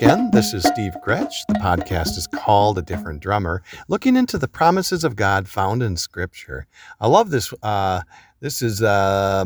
again. This is Steve Gretsch. The podcast is called A Different Drummer, looking into the promises of God found in Scripture. I love this. Uh, this is uh,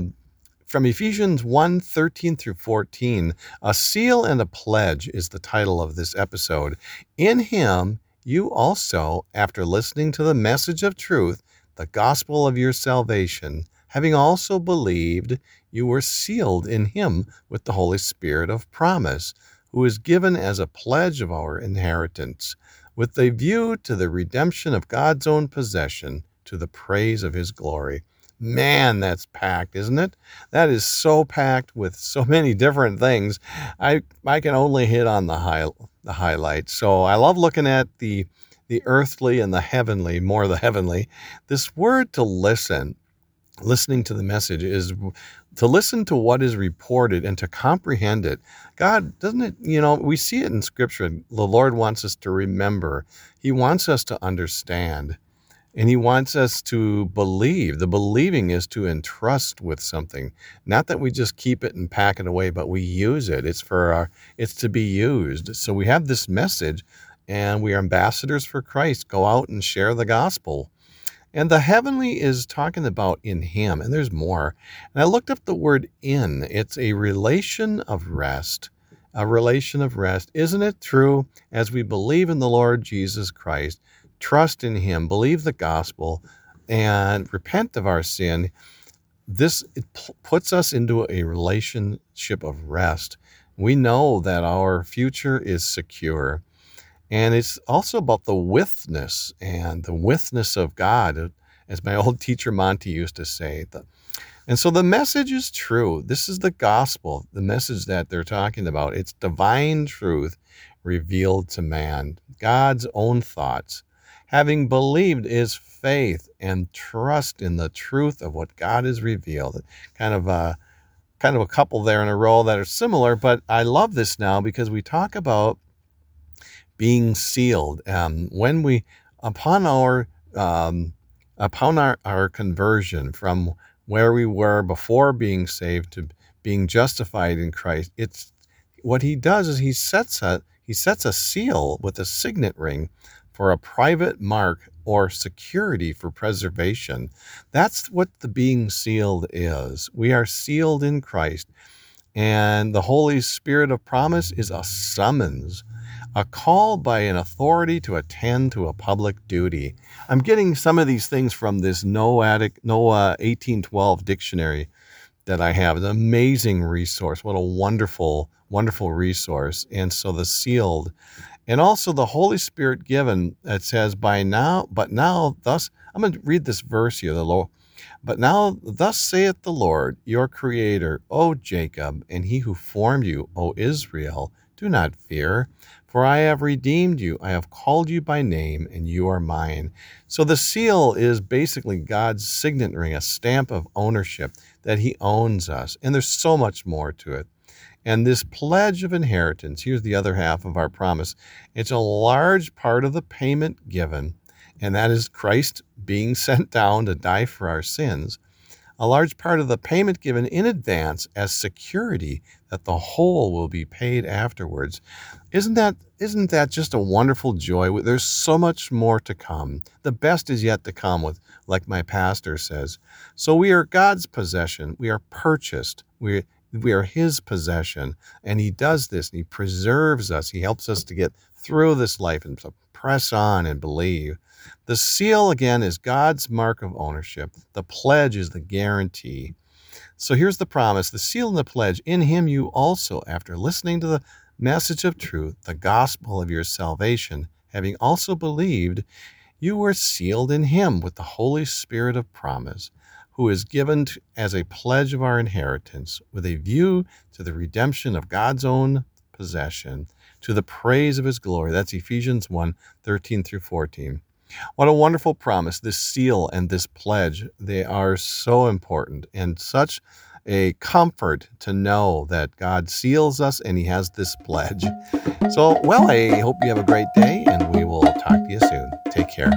from Ephesians 1 13 through 14. A seal and a pledge is the title of this episode. In him, you also, after listening to the message of truth, the gospel of your salvation, having also believed, you were sealed in him with the Holy Spirit of promise who is given as a pledge of our inheritance, with a view to the redemption of God's own possession to the praise of his glory. Man, that's packed, isn't it? That is so packed with so many different things. I I can only hit on the high the highlights. So I love looking at the the earthly and the heavenly, more the heavenly. This word to listen listening to the message is to listen to what is reported and to comprehend it. God, doesn't it, you know, we see it in scripture. The Lord wants us to remember, He wants us to understand, and He wants us to believe. The believing is to entrust with something, not that we just keep it and pack it away, but we use it. It's for our, it's to be used. So we have this message, and we are ambassadors for Christ. Go out and share the gospel and the heavenly is talking about in Him, and there's more. And I looked up the word in. It's a relation of rest. A relation of rest. Isn't it true? As we believe in the Lord Jesus Christ, trust in Him, believe the gospel, and repent of our sin, this puts us into a relationship of rest. We know that our future is secure. And it's also about the withness and the withness of God, as my old teacher Monty used to say. And so the message is true. This is the gospel, the message that they're talking about. It's divine truth revealed to man, God's own thoughts. Having believed is faith and trust in the truth of what God has revealed. Kind of a kind of a couple there in a row that are similar, but I love this now because we talk about being sealed. Um, when we, upon our, um, upon our, our conversion from where we were before being saved to being justified in Christ, it's what he does is he sets a he sets a seal with a signet ring for a private mark or security for preservation. That's what the being sealed is. We are sealed in Christ. And the Holy Spirit of promise is a summons a call by an authority to attend to a public duty. I'm getting some of these things from this Noah 1812 dictionary that I have. It's An amazing resource. What a wonderful, wonderful resource. And so the sealed. And also the Holy Spirit given, it says, by now, but now, thus, I'm going to read this verse here, the Lord. But now, thus saith the Lord, your Creator, O Jacob, and he who formed you, O Israel, do not fear, for I have redeemed you. I have called you by name, and you are mine. So the seal is basically God's signet ring, a stamp of ownership that he owns us. And there's so much more to it. And this pledge of inheritance, here's the other half of our promise. It's a large part of the payment given, and that is Christ being sent down to die for our sins a large part of the payment given in advance as security that the whole will be paid afterwards. Isn't that isn't that just a wonderful joy? There's so much more to come. The best is yet to come with like my pastor says. So we are God's possession. We are purchased. We we are his possession and he does this and he preserves us. He helps us to get through this life and to press on and believe. The seal, again, is God's mark of ownership. The pledge is the guarantee. So here's the promise the seal and the pledge. In him you also, after listening to the message of truth, the gospel of your salvation, having also believed, you were sealed in him with the Holy Spirit of promise, who is given to, as a pledge of our inheritance, with a view to the redemption of God's own possession, to the praise of his glory. That's Ephesians 1 13 through 14. What a wonderful promise. This seal and this pledge, they are so important and such a comfort to know that God seals us and He has this pledge. So, well, I hope you have a great day and we will talk to you soon. Take care.